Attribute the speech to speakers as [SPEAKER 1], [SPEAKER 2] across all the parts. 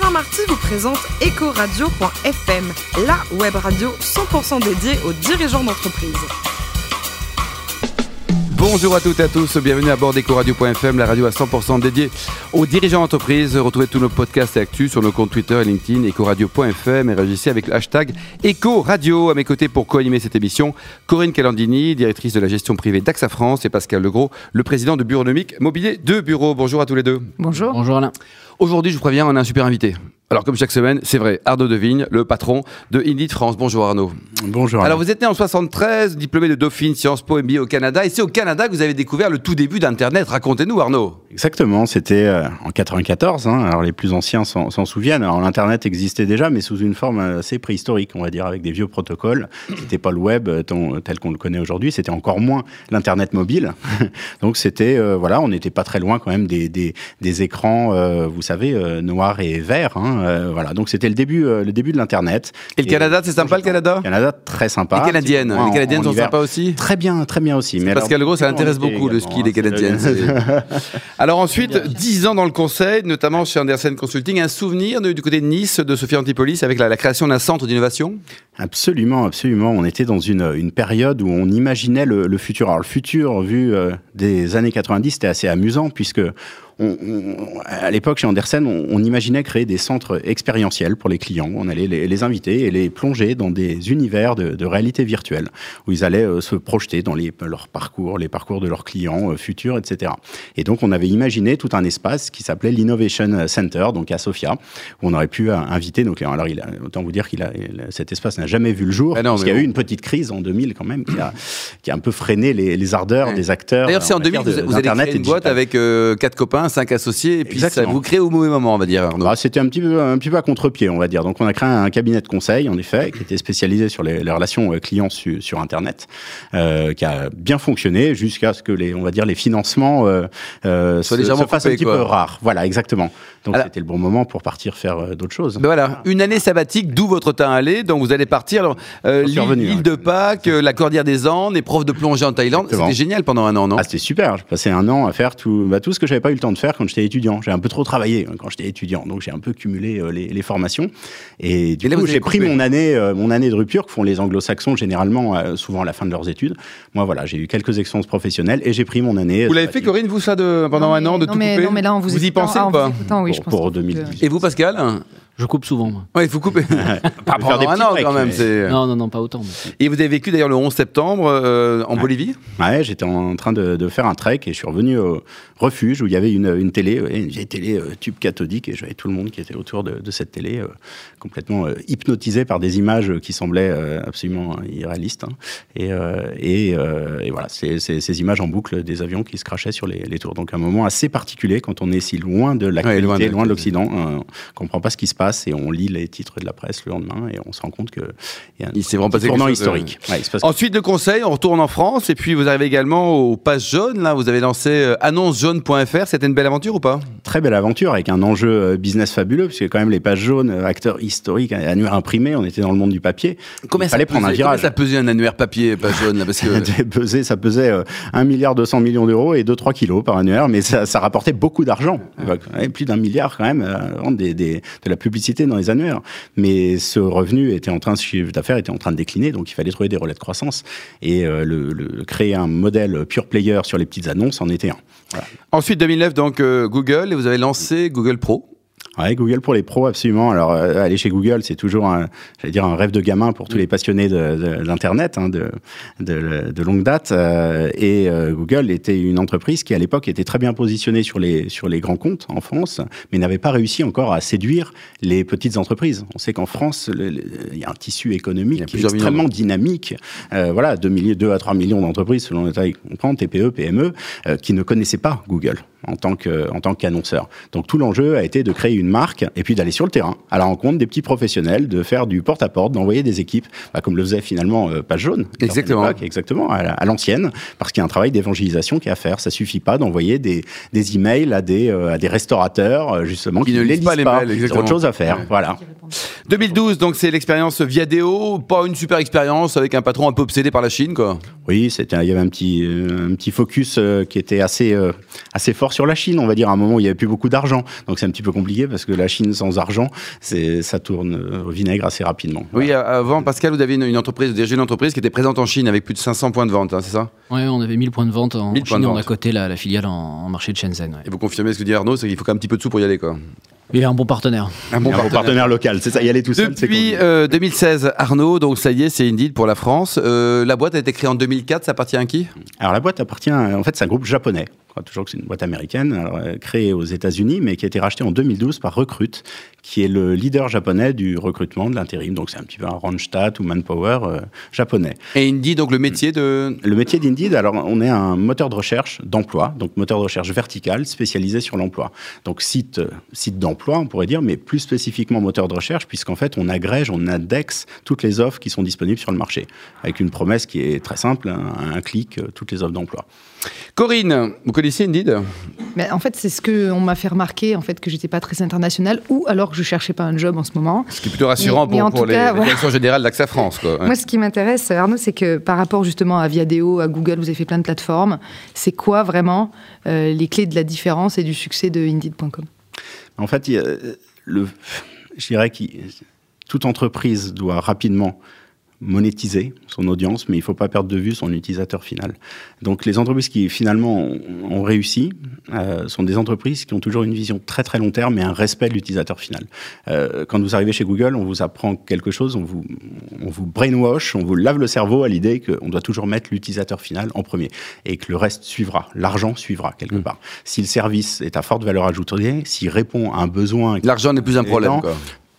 [SPEAKER 1] Alain Marty vous présente Ecoradio.fm, la web radio 100% dédiée aux dirigeants d'entreprise.
[SPEAKER 2] Bonjour à toutes et à tous, bienvenue à bord d'Ecoradio.fm, la radio à 100% dédiée aux dirigeants d'entreprise. Retrouvez tous nos podcasts et actus sur nos comptes Twitter et LinkedIn, Ecoradio.fm et réagissez avec le hashtag Ecoradio. À mes côtés pour co-animer cette émission, Corinne Calandini, directrice de la gestion privée d'AXA France et Pascal Legros, le président de Bureaunomique Mobilier de Bureau. Bonjour à tous les deux.
[SPEAKER 3] Bonjour.
[SPEAKER 4] Bonjour Alain.
[SPEAKER 2] Aujourd'hui, je vous préviens, on a un super invité. Alors, comme chaque semaine, c'est vrai, Arnaud Devigne, le patron de Indeed France. Bonjour Arnaud.
[SPEAKER 5] Bonjour.
[SPEAKER 2] Alors, vous êtes né en 73, diplômé de Dauphine, Sciences Po, MBA au Canada. Et c'est au Canada que vous avez découvert le tout début d'Internet. Racontez-nous, Arnaud.
[SPEAKER 5] Exactement, c'était euh, en 94. Hein. alors, les plus anciens s'en souviennent. Alors, l'Internet existait déjà, mais sous une forme assez préhistorique, on va dire, avec des vieux protocoles. C'était pas le web euh, tel qu'on le connaît aujourd'hui. C'était encore moins l'Internet mobile. Donc, c'était, euh, voilà, on n'était pas très loin quand même des, des, des écrans, vous savez, noirs et verts. Hein. Voilà, donc c'était le début, le début de l'Internet.
[SPEAKER 2] Et le Canada, c'est sympa le Canada
[SPEAKER 5] Canada, très sympa.
[SPEAKER 2] Les Canadiennes, les Canadiennes sont sympas aussi
[SPEAKER 5] Très bien, très bien aussi.
[SPEAKER 2] Mais Pascal Gros, ça intéresse beaucoup le ski, les Canadiennes. Alors ensuite, 10 ans dans le conseil, notamment chez Andersen Consulting, un souvenir du côté de Nice de Sophie Antipolis avec la, création d'un centre d'innovation?
[SPEAKER 5] Absolument, absolument. On était dans une, une période où on imaginait le, futur. Alors le futur, vu euh, des années 90, c'était assez amusant puisque à l'époque, chez Andersen, on, imaginait créer des centres expérientiels pour les clients. On allait les, inviter et les plonger dans des univers de, réalité virtuelle, où ils allaient euh, se projeter dans les, leur parcours, les parcours de leurs clients euh, futurs, etc. Et donc, on avait imaginé tout un espace qui s'appelait l'Innovation Center, donc à Sofia, où on aurait pu euh, inviter nos clients. Alors, il a, autant vous dire qu'il a, cet espace n'a jamais vu le jour, ah parce qu'il y a eu une petite crise en 2000 quand même, qui a, qui a un peu freiné les, ardeurs des acteurs.
[SPEAKER 2] D'ailleurs, c'est en 2000 vous, vous avez créé une boîte avec quatre copains cinq associés, et puis ça vous crée au mauvais moment, on va dire.
[SPEAKER 5] Ah, c'était un petit, peu, un petit peu à contre-pied, on va dire. Donc on a créé un cabinet de conseil, en effet, qui était spécialisé sur les, relations euh, clients sur Internet, euh, qui a bien fonctionné jusqu'à ce que les, on va dire, les financements euh, euh se, se fassent un petit peu rares. Voilà, exactement. Donc c'était le bon moment pour partir faire d'autres choses.
[SPEAKER 2] Ben voilà, une année sabbatique, d'où votre temps aller. Donc vous allez partir, alors, l'île hein. de Pâques, la Cordillère des Andes, épreuve de plongée en Thaïlande. C'était génial pendant un an, non?
[SPEAKER 5] Ah, c'était super. J'ai passé un an à faire tout, bah, tout ce que j'avais pas eu le temps de faire quand j'étais étudiant. J'ai un peu trop travaillé hein, quand j'étais étudiant, donc j'ai un peu cumulé euh, les, formations. Et du coup, j'ai pris mon année, euh, mon année de rupture que font les Anglo-Saxons généralement, euh, souvent à la fin de leurs études. Moi, voilà, j'ai eu quelques expériences professionnelles et j'ai pris mon année.
[SPEAKER 2] Vous l'avez fait, Corinne, vous ça de, pendant un an de
[SPEAKER 3] tout
[SPEAKER 2] mais,
[SPEAKER 3] Non, mais là, on vous,
[SPEAKER 2] vous y pensez ou pas
[SPEAKER 3] oui,
[SPEAKER 5] pour, pour 2018.
[SPEAKER 2] Et vous, Pascal?
[SPEAKER 4] Je coupe souvent. Moi.
[SPEAKER 2] Ouais, il faut couper. pas pendant un an quand même.
[SPEAKER 4] Non, non, non, pas autant.
[SPEAKER 2] Et vous avez vécu d'ailleurs le 11 septembre euh, en Bolivie?
[SPEAKER 5] Ouais, j'étais en train de, de, faire un trek et je suis revenu au refuge où il y avait une, une télé, une vieille télé euh, tube cathodique et j'avais tout le monde qui était autour de, de cette télé, euh, complètement hypnotisé par des images qui semblaient absolument irréalistes. Hein. Et, et, et, voilà, ces images en boucle des avions qui se crachaient sur les, les, tours. Donc un moment assez particulier quand on est si loin de l'actualité, loin de, loin de l'Occident, on comprend pas ce qui se passe et on lit les titres de la presse le lendemain et on se rend compte que
[SPEAKER 2] y a un il s'est vraiment passé
[SPEAKER 5] tournant historique.
[SPEAKER 2] Ensuite de conseil, on retourne en France et puis vous arrivez également au Pass Jaune. Là, vous avez lancé euh, annoncejaune.fr. C'était une belle aventure ou pas?
[SPEAKER 5] Très belle aventure avec un enjeu euh, business fabuleux puisque quand même les pages jaunes, euh, acteurs historiques, annuaire imprimé, on était dans le monde du papier.
[SPEAKER 2] Combien il fallait prendre un virage. ça pesait un annuaire papier page jaune là, parce
[SPEAKER 5] que ça pesait 1 milliard 200 millions d'euros et 2-3 kilos par annuaire, mais ça, ça rapportait beaucoup d'argent. Plus d'un milliard quand même des, des, de la publicité dans les annuaires. Mais ce revenu était en train, d'affaires était en train de décliner, donc il fallait trouver des relais de croissance. Et euh, le, créer un modèle pure player sur les petites annonces en était un.
[SPEAKER 2] Ensuite, 2009, donc euh, Google, et vous avez lancé Google Pro.
[SPEAKER 5] Ouais, Google pour les pros, absolument. Alors, euh, aller chez Google, c'est toujours un, j'allais dire, un rêve de gamin pour tous les passionnés d'Internet, hein, de, de, de, longue date. Euh, et euh, Google était une entreprise qui, à l'époque, était très bien positionnée sur les, sur les grands comptes en France, mais n'avait pas réussi encore à séduire les petites entreprises. On sait qu'en France, il y a un tissu économique qui est extrêmement dynamique. voilà, 2, 2 à 3 millions d'entreprises, selon les tailles qu'on prend, TPE, PME, qui ne connaissaient pas Google en tant que en tant qu'annonceur. Donc tout l'enjeu a été de créer une marque et puis d'aller sur le terrain à la rencontre des petits professionnels, de faire du porte à porte, d'envoyer des équipes, bah, comme le faisait finalement euh, Page Jaune.
[SPEAKER 2] Exactement.
[SPEAKER 5] exactement à, l'ancienne, parce qu'il y a un travail d'évangélisation qui est à faire. Ça suffit pas d'envoyer des, des emails à des euh, à des restaurateurs euh, justement
[SPEAKER 2] qui, ne lisent pas les mails.
[SPEAKER 5] Exactement. autre chose à faire. Voilà.
[SPEAKER 2] 2012, donc c'est l'expérience Viadeo, pas une super expérience avec un patron un peu obsédé par la Chine, quoi.
[SPEAKER 5] Oui, c'était, il y avait un petit, euh, un petit focus euh, qui était assez, assez fort sur la Chine, on va dire, à un moment où il n'y avait plus beaucoup d'argent. Donc c'est un petit peu compliqué parce que la Chine sans argent, c'est, ça tourne euh, au vinaigre assez rapidement.
[SPEAKER 2] Oui, a- avant, Pascal, vous aviez une, une entreprise, vous dirigez une entreprise qui était présente en Chine avec plus de 500 points de vente, hein, c'est ça?
[SPEAKER 4] Ouais, on avait 1000 points de vente en
[SPEAKER 2] 1000 points
[SPEAKER 4] Chine
[SPEAKER 2] de
[SPEAKER 4] et on
[SPEAKER 2] vente.
[SPEAKER 4] a coté la, la filiale en, en marché de Shenzhen. ouais.
[SPEAKER 2] Et vous confirmez ce que dit Arnaud, c'est qu'il faut quand même un petit peu de sous pour y aller, quoi.
[SPEAKER 4] Il est un bon partenaire.
[SPEAKER 2] Un
[SPEAKER 5] Un bon partenaire local, c'est ça, y aller tout seul, c'est
[SPEAKER 2] Depuis euh, 2016, Arnaud, donc ça y est, c'est Indeed pour la France. Euh, la boîte a été créée en 2004, ça appartient à qui?
[SPEAKER 5] Alors la boîte appartient, en fait, c'est un groupe japonais. Crois toujours que c'est une boîte américaine, alors, euh, créée aux États-Unis, mais qui a été rachetée en 2012 par Recruit, qui est le leader japonais du recrutement, de l'intérim. Donc c'est un petit peu un Randstad ou Manpower euh, japonais.
[SPEAKER 2] Et Indeed, donc le métier de...
[SPEAKER 5] Le métier d'Indeed, alors on est un moteur de recherche d'emploi, donc moteur de recherche vertical spécialisé sur l'emploi. Donc site, site d'emploi, on pourrait dire, mais plus spécifiquement moteur de recherche, puisqu'en fait on agrège, on indexe toutes les offres qui sont disponibles sur le marché, avec une promesse qui est très simple, un, un clic, euh, toutes les offres d'emploi.
[SPEAKER 2] Corinne, vous connaissez Indeed?
[SPEAKER 3] Mais en fait, c'est ce que on m'a fait remarquer, en fait, que j'étais pas très internationale, ou alors que je cherchais pas un job en ce moment.
[SPEAKER 2] Ce qui est plutôt rassurant
[SPEAKER 3] Mais- mais
[SPEAKER 2] pour,
[SPEAKER 3] en
[SPEAKER 2] pour les,
[SPEAKER 3] cas,
[SPEAKER 2] la
[SPEAKER 3] voilà.
[SPEAKER 2] direction générale d'AXA France. Quoi.
[SPEAKER 3] Moi, ce qui m'intéresse, Arnaud, c'est que par rapport justement à Viadeo, à Google, vous avez fait plein de plateformes. C'est quoi vraiment euh, les clés de la différence et du succès de Indeed.com
[SPEAKER 5] En fait, euh, le, je dirais que toute entreprise doit rapidement monétiser son audience, mais il ne faut pas perdre de vue son utilisateur final. Donc les entreprises qui finalement ont, ont réussi euh, sont des entreprises qui ont toujours une vision très très long terme et un respect de l'utilisateur final. Euh, quand vous arrivez chez Google, on vous apprend quelque chose, on vous, on vous brainwash, on vous lave le cerveau à l'idée qu'on doit toujours mettre l'utilisateur final en premier et que le reste suivra, l'argent suivra quelque part. Si le service est à forte valeur ajoutée, s'il répond à un besoin...
[SPEAKER 2] L'argent n'est plus un problème. Quoi.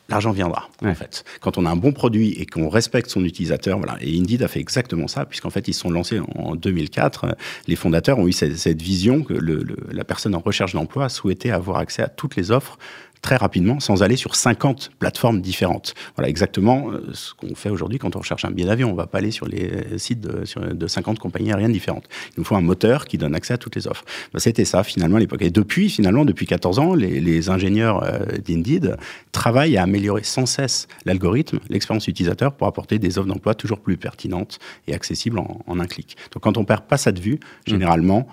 [SPEAKER 5] L'argent viendra,
[SPEAKER 2] Ouais.
[SPEAKER 5] en fait. Quand on a un bon produit et qu'on respecte son utilisateur, voilà. Et Indeed a fait exactement ça, puisqu'en fait, ils se sont lancés en 2004. Euh, Les fondateurs ont eu cette, cette vision que le- le- la personne en recherche d'emploi souhaitait avoir accès à toutes les offres très rapidement, sans aller sur 50 plateformes différentes. Voilà exactement euh, ce qu'on fait aujourd'hui quand on recherche un billet d'avion. On va pas aller sur les sites de, sur- de 50 compagnies aériennes différentes. Il nous faut un moteur qui donne accès à toutes les offres. Ben, C'était ça finalement à l'époque. Et depuis, finalement, depuis 14 ans, les, les ingénieurs euh, d'Indeed travaillent à améliorer sans cesse l'algorithme, l'expérience utilisateur pour apporter des offres d'emploi toujours plus pertinentes et accessibles en, en un clic. Donc quand on perd pas ça de vue, généralement,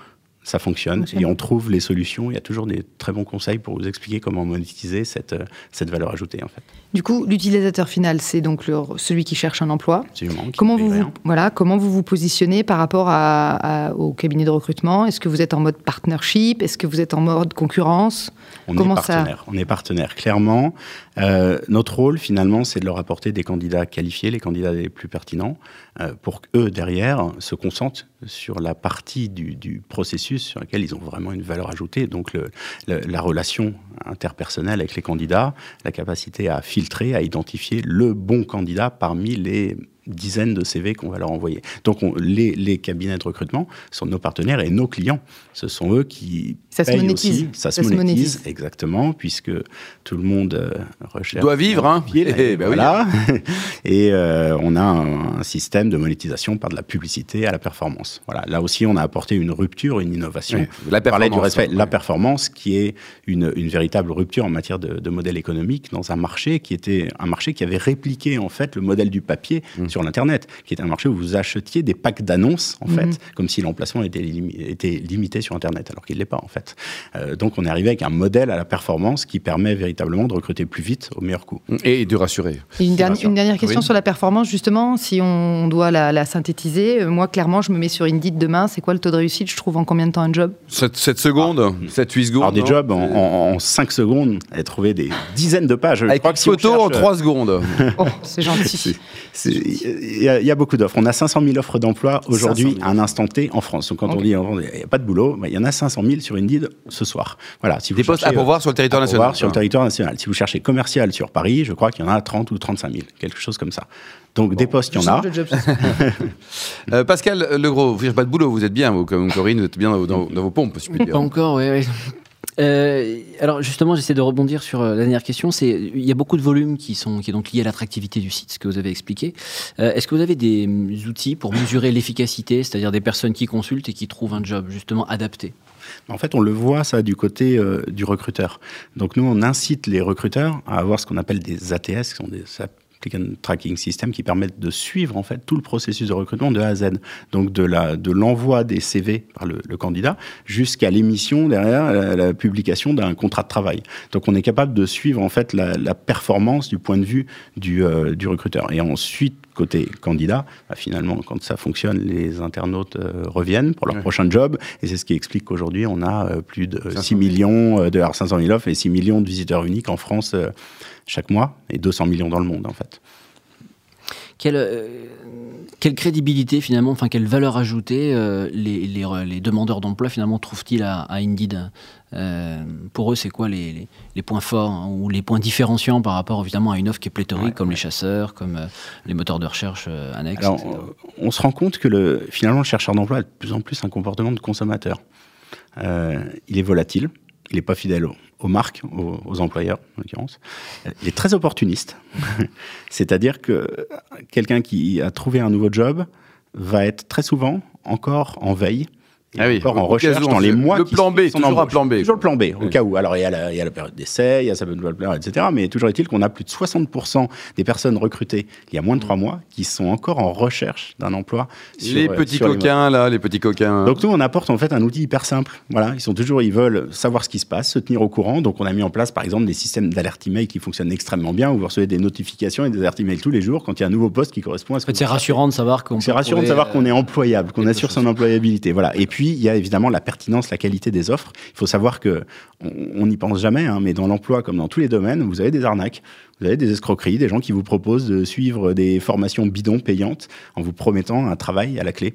[SPEAKER 5] ça fonctionne
[SPEAKER 3] Fonctionne.
[SPEAKER 5] et on trouve les solutions. Il y a toujours des très bons conseils pour vous expliquer comment monétiser cette, euh, cette valeur ajoutée en fait.
[SPEAKER 3] Du coup, l'utilisateur final, c'est donc le- celui qui cherche un emploi.
[SPEAKER 5] Absolument.
[SPEAKER 3] Comment vous,
[SPEAKER 5] rien.
[SPEAKER 3] voilà, comment vous vous positionnez par rapport à- à- au cabinet de recrutement? Est-ce que vous êtes en mode partnership? Est-ce que vous êtes en mode concurrence?
[SPEAKER 5] On
[SPEAKER 3] Comment
[SPEAKER 5] est
[SPEAKER 3] ça
[SPEAKER 5] partenaire. On est partenaire. Clairement, euh, notre rôle finalement, c'est de leur apporter des candidats qualifiés, les candidats les plus pertinents, euh, pour qu'eux derrière se concentrent sur la partie du, du processus sur laquelle ils ont vraiment une valeur ajoutée. Donc la relation interpersonnelle avec les candidats, la capacité à filtrer, à identifier le bon candidat parmi les dizaines de CV qu'on va leur envoyer. Donc on- les, les cabinets de recrutement sont nos partenaires et nos clients. Ce sont eux qui
[SPEAKER 3] Ça se monétise.
[SPEAKER 5] aussi. Ça,
[SPEAKER 3] Ça
[SPEAKER 5] se
[SPEAKER 3] se
[SPEAKER 5] monétise,
[SPEAKER 3] monétise.
[SPEAKER 5] exactement, puisque tout le monde euh, recherche.
[SPEAKER 2] Doit vivre, hein. Eh, ben oui.
[SPEAKER 5] voilà. Et euh, on a un, un système de monétisation par de la publicité à la performance. Voilà. Là aussi, on a apporté une rupture, une innovation.
[SPEAKER 2] Ouais, la
[SPEAKER 5] parlait du
[SPEAKER 2] performance,
[SPEAKER 5] respect,
[SPEAKER 2] ouais.
[SPEAKER 5] la performance, qui est une, une véritable rupture en matière de, de modèle économique dans un marché qui était un marché qui avait répliqué en fait le modèle du papier
[SPEAKER 2] Mmh.
[SPEAKER 5] sur l'internet, qui était un marché où vous achetiez des packs d'annonces en
[SPEAKER 3] Mhm.
[SPEAKER 5] fait, comme si l'emplacement était, limi- était limité sur internet, alors qu'il l'est pas en fait. Euh, donc on est arrivé avec un modèle à la performance qui permet véritablement de recruter plus vite au meilleur coût.
[SPEAKER 2] Et de rassurer.
[SPEAKER 3] Et une, dernière-
[SPEAKER 5] sûr.
[SPEAKER 3] une dernière question
[SPEAKER 2] Oui.
[SPEAKER 3] sur la performance, justement, si on doit la, la synthétiser. Euh, Moi, clairement, je me mets sur Indeed demain. C'est quoi le taux de réussite? Je trouve en combien de temps un job?
[SPEAKER 2] 7, secondes 7, 8 secondes
[SPEAKER 5] Alors des jobs en, 5 secondes, et trouver des dizaines de pages. Je
[SPEAKER 2] Avec
[SPEAKER 5] crois
[SPEAKER 2] une
[SPEAKER 5] que si on
[SPEAKER 2] photo en
[SPEAKER 5] cherche,
[SPEAKER 2] 3 secondes.
[SPEAKER 3] Oh, c'est gentil.
[SPEAKER 5] Il y, a- il y a beaucoup d'offres. On a 500 000 offres d'emploi aujourd'hui
[SPEAKER 2] 500 000.
[SPEAKER 5] à un instant T en France. Donc quand on
[SPEAKER 3] Ok.
[SPEAKER 5] dit il n'y a pas de boulot, bah, il y en a 500 000 sur Indeed ce soir. Voilà. Si vous
[SPEAKER 2] Des postes à pourvoir sur le territoire national.
[SPEAKER 5] pourvoir sur le territoire national. Si vous cherchez commercial sur Paris, je crois qu'il y en a 30 ou 35 000, quelque chose comme ça. Donc des postes, il y en a.
[SPEAKER 2] Euh, Pascal Legros, vous cherchez pas de boulot, vous êtes bien, vous, comme Corinne, vous êtes bien dans, vos- dans- dans vos pompes, si je puis dire.
[SPEAKER 4] Pas encore, oui. oui. Euh, alors justement, j'essaie de rebondir sur euh, la dernière question. C'est il y a beaucoup de volumes qui sont qui est donc liés à l'attractivité du site, ce que vous avez expliqué. Euh, Est-ce que vous avez des mm, outils pour mesurer l'efficacité, c'est-à-dire des personnes qui consultent et qui trouvent un job justement adapté?
[SPEAKER 5] En fait, on le voit ça du côté euh, du recruteur. Donc nous, on incite les recruteurs à avoir ce qu'on appelle des ATS, qui sont des applicant tracking system, qui permettent de suivre en fait tout le processus de recrutement de A à Z. Donc de l'envoi des CV par le, candidat jusqu'à l'émission derrière la, la publication d'un contrat de travail. Donc on est capable de suivre en fait la, la performance du point de vue du, euh, du recruteur. Et ensuite côté candidat, bah, finalement, quand ça fonctionne, les internautes euh, reviennent pour leur
[SPEAKER 2] Ouais.
[SPEAKER 5] prochain job. Et c'est ce qui explique qu'aujourd'hui, on a euh, plus de
[SPEAKER 2] 500
[SPEAKER 5] 6 millions euh, de alors 500 000 offres et 6 millions de visiteurs uniques en France chaque mois et 200 millions dans le monde, en fait.
[SPEAKER 4] Quelle, euh, quelle crédibilité finalement, enfin quelle valeur ajoutée euh, les, les, les demandeurs d'emploi finalement trouvent-ils à, à Indeed? Euh, Pour eux, c'est quoi les, points forts hein, ou les points différenciants par rapport évidemment à une offre qui est pléthorique,
[SPEAKER 5] Ouais,
[SPEAKER 4] comme les chasseurs, comme les moteurs de recherche annexes
[SPEAKER 5] Alors, on se rend compte que le, finalement, le chercheur d'emploi a de plus en plus un comportement de consommateur. Il est volatile, il n'est pas fidèle aux, aux marques, aux, employeurs, en l'occurrence. Il est très opportuniste. C'est-à-dire que quelqu'un qui a trouvé un nouveau job va être très souvent encore en veille. Et
[SPEAKER 2] Ah oui,
[SPEAKER 5] encore en recherche dans les
[SPEAKER 2] le
[SPEAKER 5] mois qui
[SPEAKER 2] plan B, toujours un plan B.
[SPEAKER 5] Toujours le plan B, au
[SPEAKER 2] Oui.
[SPEAKER 5] cas où. Alors, il y a la, il y a la période d'essai, il y a ça peut nous plaire, etc. Mais toujours est-il qu'on a plus de 60% des personnes recrutées il y a moins de trois mois qui sont encore en recherche d'un emploi. sur,
[SPEAKER 2] les
[SPEAKER 5] euh,
[SPEAKER 2] petits
[SPEAKER 5] sur
[SPEAKER 2] coquins, là, les petits coquins.
[SPEAKER 5] donc nous, on apporte en fait un outil hyper simple. Voilà, ils sont toujours, ils veulent savoir ce qui se passe, se tenir au courant. Donc on a mis en place, par exemple, des systèmes d'alerte email qui fonctionnent extrêmement bien, où vous recevez des notifications et des alertes email tous les jours quand il y a un nouveau poste qui correspond à ce
[SPEAKER 4] En
[SPEAKER 5] que
[SPEAKER 4] fait, c'est rassurant de savoir qu'on
[SPEAKER 5] C'est rassurant de savoir qu'on
[SPEAKER 4] euh,
[SPEAKER 5] est employable, qu'on assure son employabilité. Voilà. Et puis il y a évidemment la pertinence, la qualité des offres. Il faut savoir que on n'y pense jamais, hein, mais dans l'emploi comme dans tous les domaines, vous avez des arnaques, vous avez des escroqueries, des gens qui vous proposent de suivre des formations bidons payantes en vous promettant un travail à la clé.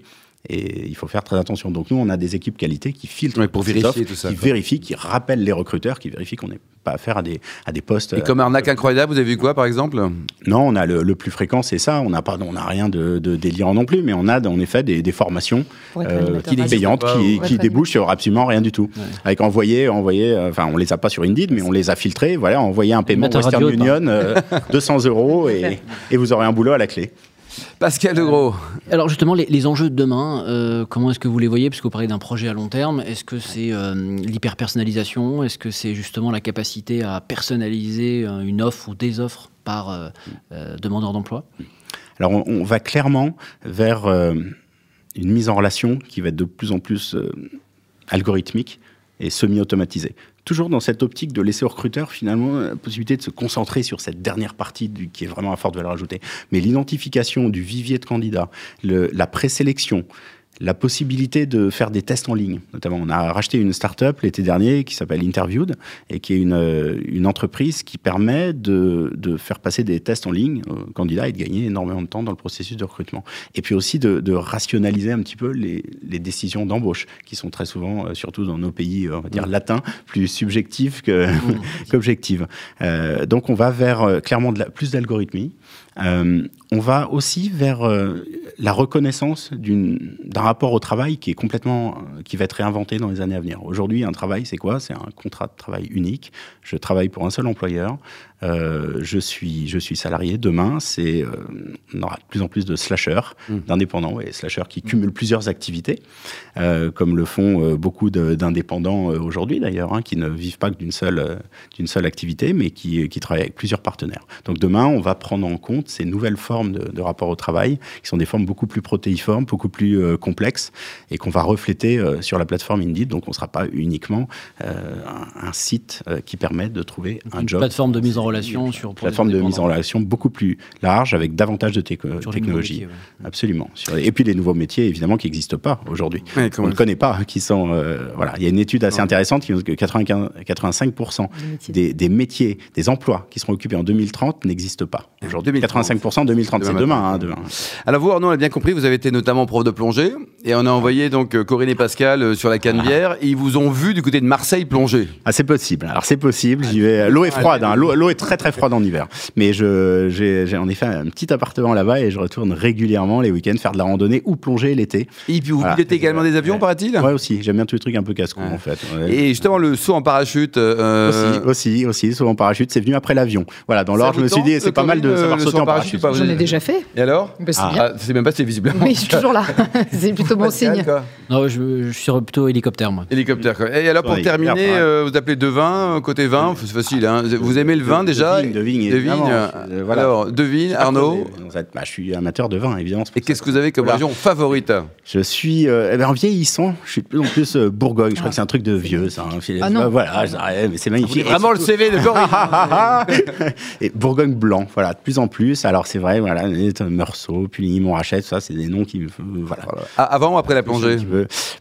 [SPEAKER 5] Et il faut faire très attention. Donc nous, on a des équipes qualité qui filtrent
[SPEAKER 2] Ouais, pour vérifier
[SPEAKER 5] offres,
[SPEAKER 2] tout ça,
[SPEAKER 5] qui
[SPEAKER 2] quoi.
[SPEAKER 5] vérifient, qui rappellent les recruteurs, qui vérifient qu'on n'est pas affaire à des à des postes.
[SPEAKER 2] Et comme arnaque incroyable, vous avez vu quoi, par exemple?
[SPEAKER 5] Non, on a le, le plus fréquent, c'est ça. On n'a pas, on n'a rien de, de délirant non plus, mais on a en effet des, des formations euh, qui payantes
[SPEAKER 2] pas,
[SPEAKER 5] qui, qui débouchent sur absolument rien du tout.
[SPEAKER 4] Ouais.
[SPEAKER 5] Avec envoyer, envoyer, euh, enfin, on les a pas sur Indeed, mais on les a filtrés. Voilà, envoyer un paiement Western
[SPEAKER 4] radio,
[SPEAKER 5] Union, euh, 200 euros et, et vous aurez un boulot à la clé.
[SPEAKER 2] Pascal Legros.
[SPEAKER 4] Alors justement, les, les enjeux de demain, euh, comment est-ce que vous les voyez? Parce que vous parlez d'un projet à long terme. Est-ce que c'est euh, l'hyper-personnalisation? Est-ce que c'est justement la capacité à personnaliser euh, une offre ou des offres par euh, euh, demandeur d'emploi?
[SPEAKER 5] Alors, on, on va clairement vers euh, une mise en relation qui va être de plus en plus euh, algorithmique et semi-automatisée. Toujours dans cette optique de laisser au recruteur finalement la possibilité de se concentrer sur cette dernière partie qui est vraiment à forte valeur ajoutée. Mais l'identification du vivier de candidats, la présélection, la possibilité de faire des tests en ligne. Notamment, on a racheté une start-up l'été dernier qui s'appelle Interviewed et qui est une, euh, une entreprise qui permet de, de faire passer des tests en ligne aux candidats et de gagner énormément de temps dans le processus de recrutement. Et puis aussi de, de rationaliser un petit peu les, les décisions d'embauche qui sont très souvent, euh, surtout dans nos pays, euh, on va dire latins, plus subjectives que, qu'objectives. Euh, donc on va vers clairement de la, plus d'algorithmie. Euh, on va aussi vers euh, la reconnaissance d'un rapport au travail qui est complètement, euh, qui va être réinventé dans les années à venir. Aujourd'hui, un travail, c'est quoi? C'est un contrat de travail unique. Je travaille pour un seul employeur. Euh, je suis, je suis salarié. Demain, c'est, on aura de plus en plus de slasheurs,
[SPEAKER 2] Mm.
[SPEAKER 5] d'indépendants et slasheurs qui cumulent plusieurs activités, comme le font beaucoup d'indépendants aujourd'hui d'ailleurs, hein, qui ne vivent pas que d'une seule, d'une seule activité, mais qui, qui travaillent avec plusieurs partenaires. Donc demain, on va prendre en compte ces nouvelles formes de, de rapport au travail, qui sont des formes beaucoup plus protéiformes, beaucoup plus euh, complexes, et qu'on va refléter euh, sur la plateforme Indeed. Donc on ne sera pas uniquement euh, un, un site euh, qui permet de trouver un
[SPEAKER 4] Une
[SPEAKER 5] job.
[SPEAKER 4] plateforme de mise en relation sur les
[SPEAKER 5] plateforme de mise en relation beaucoup plus large, avec davantage de technologies.
[SPEAKER 4] métiers, ouais.
[SPEAKER 5] Absolument. Sur- Et puis les nouveaux métiers, évidemment, qui n'existent pas aujourd'hui.
[SPEAKER 2] Ouais,
[SPEAKER 5] On ne connaît pas, qui sont. euh, voilà, il y a une étude assez intéressante qui montre que 95, 85%
[SPEAKER 3] Les métiers.
[SPEAKER 5] des, des métiers, des emplois qui seront occupés en 2030 n'existent pas. Aujourd'hui,
[SPEAKER 2] 2030.
[SPEAKER 5] 85% 2030, c'est
[SPEAKER 2] Demain
[SPEAKER 5] hein, demain.
[SPEAKER 2] Alors vous, Arnaud, on l'a bien compris, vous avez été notamment prof de plongée et on a envoyé donc euh, Corinne et Pascal euh, sur la Canebière et ils vous ont vu du côté de Marseille plonger.
[SPEAKER 5] Ah, c'est possible. Alors c'est possible. J'y vais. L'eau est froide. hein. L'eau, est très très froide en hiver. Mais je, j'ai, j'ai en effet un petit appartement là-bas et je retourne régulièrement les week-ends faire de la randonnée ou plonger l'été.
[SPEAKER 2] Et puis vous
[SPEAKER 5] Voilà.
[SPEAKER 2] pilotez également des avions,
[SPEAKER 5] Ouais.
[SPEAKER 2] paraît-il?
[SPEAKER 5] Ouais aussi. J'aime bien tous les trucs un peu casse-cou
[SPEAKER 2] Ouais.
[SPEAKER 5] en fait. Ouais.
[SPEAKER 2] Et justement, le saut en parachute. euh,
[SPEAKER 5] Aussi, aussi, aussi, saut en parachute, c'est venu après l'avion. Voilà, dans l'ordre, je me suis dit, c'est pas mal de savoir
[SPEAKER 2] le
[SPEAKER 5] sauter
[SPEAKER 2] saut en parachute
[SPEAKER 3] J'en ai déjà fait.
[SPEAKER 2] Et alors?
[SPEAKER 3] Bah, c'est
[SPEAKER 5] Ah.
[SPEAKER 3] bien.
[SPEAKER 2] Ah, C'est même pas c'est visiblement.
[SPEAKER 3] Oui, je suis toujours là. c'est plutôt bon signe.
[SPEAKER 2] quoi.
[SPEAKER 4] Non, je, je suis plutôt hélicoptère, moi.
[SPEAKER 2] Hélicoptère. Quoi. Et alors pour
[SPEAKER 5] Ouais,
[SPEAKER 2] terminer, euh, vous appelez Devin, euh, côté vin, c'est facile. Hein. Vous aimez le vin
[SPEAKER 5] De-
[SPEAKER 2] déjà
[SPEAKER 5] Devine, évidemment.
[SPEAKER 2] euh,
[SPEAKER 5] voilà.
[SPEAKER 2] Alors, Devine, Arnaud.
[SPEAKER 5] Vous êtes- bah, je suis amateur de vin, évidemment.
[SPEAKER 2] Et qu'est-ce que vous avez comme
[SPEAKER 5] Voilà.
[SPEAKER 2] région favorite
[SPEAKER 5] Je suis euh, eh ben, en vieillissant, je suis de plus en plus euh, Bourgogne. Je crois que c'est un truc de vieux, ça. hein.
[SPEAKER 3] Ah non.
[SPEAKER 5] Voilà, mais c'est magnifique.
[SPEAKER 2] Vraiment le CV de.
[SPEAKER 5] Et Bourgogne blanc, voilà, de plus en plus. Alors c'est vrai, voilà, Meursault, Puligny, Montrachet, tout ça, c'est des noms qui voilà.
[SPEAKER 2] Avant ou après la plongée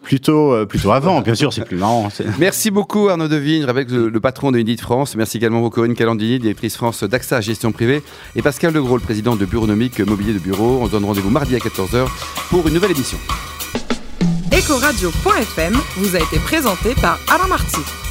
[SPEAKER 5] Plutôt, euh, plutôt avant, bien sûr, c'est plus marrant.
[SPEAKER 2] Merci beaucoup Arnaud Devine, je rappelle que le, le patron de Indeed France. Merci également à Corinne Calandini, directrice France d'AXA Gestion Privée, et Pascal Legros, le président de Bureaunomique Mobilier de Bureau. On se donne rendez-vous mardi à 14h pour une nouvelle édition.
[SPEAKER 1] Ecoradio.fm vous a été présenté par Alain Marty.